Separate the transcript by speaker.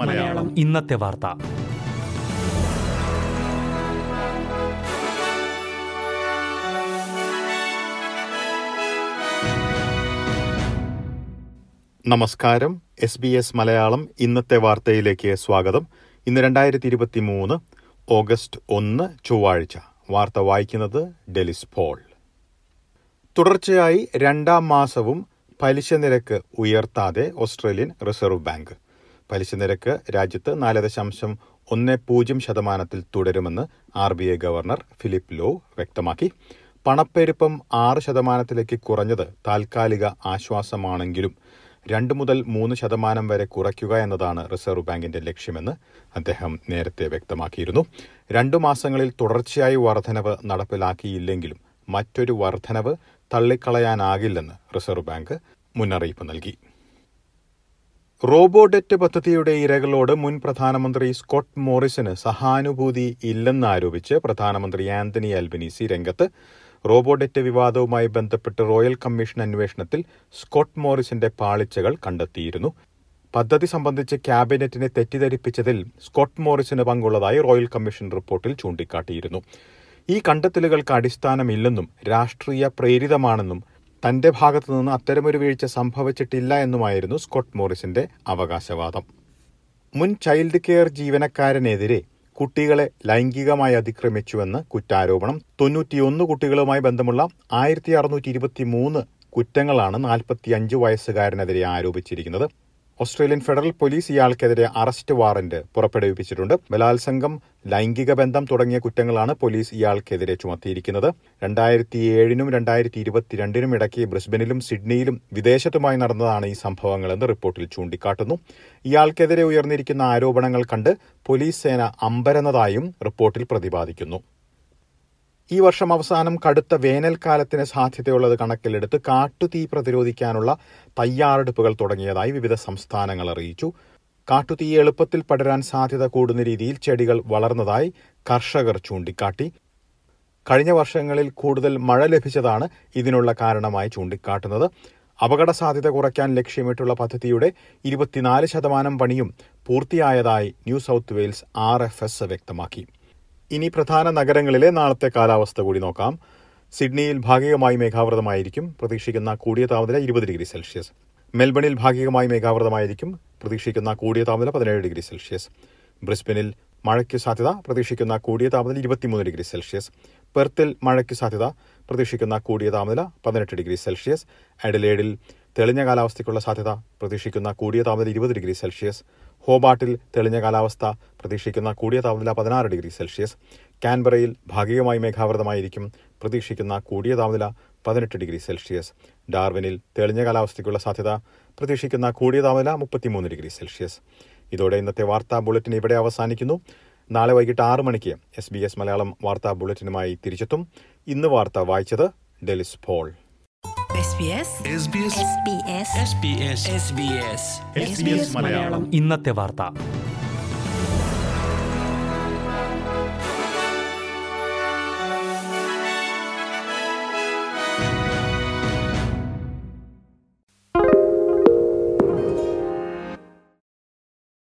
Speaker 1: മലയാളം.
Speaker 2: ഇന്നത്തെ വാർത്ത.
Speaker 1: നമസ്കാരം. എസ് ബി എസ് മലയാളം ഇന്നത്തെ വാർത്തയിലേക്ക് സ്വാഗതം. ഇന്ന് രണ്ടായിരത്തി ഇരുപത്തി മൂന്ന് ഓഗസ്റ്റ് ഒന്ന് ചൊവ്വാഴ്ച. വാർത്ത വായിക്കുന്നത് ഡെലിസ് പോൾ. തുടർച്ചയായി രണ്ടാം മാസവും പലിശ നിരക്ക് ഉയർത്താതെ ഓസ്ട്രേലിയൻ റിസർവ് ബാങ്ക്. പലിശ നിരക്ക് രാജ്യത്ത് നാല് ദശാംശം ഒന്ന് പൂജ്യം ശതമാനത്തിൽ തുടരുമെന്ന് R B I governor Philip Lowe വ്യക്തമാക്കി. പണപ്പെരുപ്പം ആറ് ശതമാനത്തിലേക്ക് കുറഞ്ഞത് താൽക്കാലിക ആശ്വാസമാണെങ്കിലും രണ്ട് മുതൽ മൂന്ന് ശതമാനം വരെ കുറയ്ക്കുക എന്നതാണ് റിസർവ് ബാങ്കിന്റെ ലക്ഷ്യമെന്ന് അദ്ദേഹം നേരത്തെ വ്യക്തമാക്കിയിരുന്നു. രണ്ടു മാസങ്ങളിൽ തുടർച്ചയായി വർധനവ് നടപ്പിലാക്കിയില്ലെങ്കിലും മറ്റൊരു വർധനവ് തള്ളിക്കളയാനാകില്ലെന്ന് റിസർവ് ബാങ്ക് മുന്നറിയിപ്പ് നൽകി. റോബോഡെറ്റ് പദ്ധതിയുടെ ഇരകളോട് മുൻ പ്രധാനമന്ത്രി സ്കോട്ട് മോറിസന് സഹാനുഭൂതി ഇല്ലെന്നാരോപിച്ച് പ്രധാനമന്ത്രി ആന്റണി അൽബനീസി രംഗത്ത് റോബോഡെറ്റ് വിവാദവുമായി ബന്ധപ്പെട്ട് റോയൽ കമ്മീഷൻ അന്വേഷണത്തിൽ സ്കോട്ട് മോറിസിന്റെ പാളിച്ചകൾ കണ്ടെത്തിയിരുന്നു. പദ്ധതി സംബന്ധിച്ച് ക്യാബിനറ്റിനെ തെറ്റിദ്ധരിപ്പിച്ചതിൽ സ്കോട്ട് മോറിസിന് പങ്കുള്ളതായി റോയൽ കമ്മീഷൻ റിപ്പോർട്ടിൽ ചൂണ്ടിക്കാട്ടിയിരുന്നു. ഈ കണ്ടെത്തലുകൾക്ക് അടിസ്ഥാനമില്ലെന്നും രാഷ്ട്രീയ പ്രേരിതമാണെന്നും തന്റെ ഭാഗത്തു നിന്ന് അത്തരമൊരു വീഴ്ച സംഭവിച്ചിട്ടില്ല എന്നുമായിരുന്നു സ്കോട്ട് മോറിസിന്റെ അവകാശവാദം. മുൻ ചൈൽഡ് കെയർ ജീവനക്കാരനെതിരെ കുട്ടികളെ ലൈംഗികമായി അതിക്രമിച്ചുവെന്ന് കുറ്റാരോപണം. തൊണ്ണൂറ്റിയൊന്ന് കുട്ടികളുമായി ബന്ധമുള്ള ആയിരത്തി അറുന്നൂറ്റി ഇരുപത്തി മൂന്ന് കുറ്റങ്ങളാണ് നാൽപ്പത്തിയഞ്ച് വയസ്സുകാരനെതിരെ ആരോപിച്ചിരിക്കുന്നത്. ഓസ്ട്രേലിയൻ ഫെഡറൽ പോലീസ് ഇയാൾക്കെതിരെ അറസ്റ്റ് വാറന്റ് പുറപ്പെടുവിപ്പിച്ചിട്ടുണ്ട്. ബലാത്സംഗം ലൈംഗിക ബന്ധം തുടങ്ങിയ കുറ്റങ്ങളാണ് പോലീസ് ഇയാൾക്കെതിരെ ചുമത്തിയിരിക്കുന്നത്. രണ്ടായിരത്തി ഏഴിനും രണ്ടായിരത്തി ഇരുപത്തിരണ്ടിനും ഇടയ്ക്ക് ബ്രിസ്ബനിലും സിഡ്നിയിലും വിദേശത്തുമായി നടന്നതാണ് ഈ സംഭവങ്ങളെന്ന് റിപ്പോർട്ടിൽ ചൂണ്ടിക്കാട്ടുന്നു. ഇയാൾക്കെതിരെ ഉയർന്നിരിക്കുന്ന ആരോപണങ്ങൾ കണ്ട് പോലീസ് സേന അമ്പരന്നതായും റിപ്പോർട്ടിൽ പ്രതിപാദിക്കുന്നു. ഈ വർഷം അവസാനം കടുത്ത വേനൽക്കാലത്തിന് സാധ്യതയുള്ളത് കണക്കിലെടുത്ത് കാട്ടുതീ പ്രതിരോധിക്കാനുള്ള തയ്യാറെടുപ്പുകൾ തുടങ്ങിയതായി വിവിധ സംസ്ഥാനങ്ങൾ അറിയിച്ചു. കാട്ടുതീ എളുപ്പത്തിൽ പടരാൻ സാധ്യത കൂടുന്ന രീതിയിൽ ചെടികൾ വളർന്നതായി കർഷകർ ചൂണ്ടിക്കാട്ടി. കഴിഞ്ഞ വർഷങ്ങളിൽ കൂടുതൽ മഴ ലഭിച്ചതാണ് ഇതിനുള്ള കാരണമായി ചൂണ്ടിക്കാട്ടുന്നത്. അപകട സാധ്യത കുറയ്ക്കാൻ ലക്ഷ്യമിട്ടുള്ള പദ്ധതിയുടെ ഇരുപത്തിനാല് ശതമാനം പണിയും പൂർത്തിയായതായി ന്യൂ സൌത്ത് വെയിൽസ് ആർ വ്യക്തമാക്കി. ഇനി പ്രധാന നഗരങ്ങളിലെ നാളത്തെ കാലാവസ്ഥ കൂടി നോക്കാം. സിഡ്നിയിൽ ഭാഗികമായി മേഘാവൃതമായിരിക്കും. പ്രതീക്ഷിക്കുന്ന കൂടിയ താപനില ഇരുപത് ഡിഗ്രി സെൽഷ്യസ്. മെൽബണിൽ ഭാഗികമായി മേഘാവൃതമായിരിക്കും. പ്രതീക്ഷിക്കുന്ന കൂടിയ താപനില പതിനേഴ് ഡിഗ്രി സെൽഷ്യസ്. ബ്രിസ്ബനിൽ മഴയ്ക്ക് സാധ്യത പ്രതീക്ഷിക്കുന്ന കൂടിയ താപനില ഇരുപത്തിമൂന്ന് ഡിഗ്രി സെൽഷ്യസ്. പെർത്തിൽ മഴയ്ക്ക് സാധ്യത പ്രതീക്ഷിക്കുന്ന കൂടിയ താപനില പതിനെട്ട് ഡിഗ്രി സെൽഷ്യസ്. അഡലേഡിൽ തെളിഞ്ഞ കാലാവസ്ഥയ്ക്കുള്ള സാധ്യത പ്രതീക്ഷിക്കുന്ന കൂടിയ താപനില ഇരുപത് ഡിഗ്രി സെൽഷ്യസ്. ഹോബാട്ടിൽ തെളിഞ്ഞ കാലാവസ്ഥ പ്രതീക്ഷിക്കുന്ന കൂടിയ താപനില പതിനാറ് ഡിഗ്രി സെൽഷ്യസ്. കാൻബറയിൽ ഭാഗികമായി മേഘാവൃതമായിരിക്കും പ്രതീക്ഷിക്കുന്ന കൂടിയ താപനില പതിനെട്ട് ഡിഗ്രി സെൽഷ്യസ്. ഡാർവിനിൽ തെളിഞ്ഞ കാലാവസ്ഥയ്ക്കുള്ള സാധ്യത പ്രതീക്ഷിക്കുന്ന കൂടിയ താപനില മുപ്പത്തിമൂന്ന് ഡിഗ്രി സെൽഷ്യസ്. ഇതോടെ ഇന്നത്തെ വാർത്താ ബുള്ളറ്റിൻ ഇവിടെ അവസാനിക്കുന്നു. നാളെ വൈകിട്ട് ആറ് മണിക്ക് എസ് ബി എസ് മലയാളം വാർത്താ ബുള്ളറ്റിനുമായി തിരിച്ചെത്തും. ഇന്ന് വാർത്ത വായിച്ചത് ഡെലിസ് പോൾ.
Speaker 2: ഇന്നത്തെ വാർത്ത.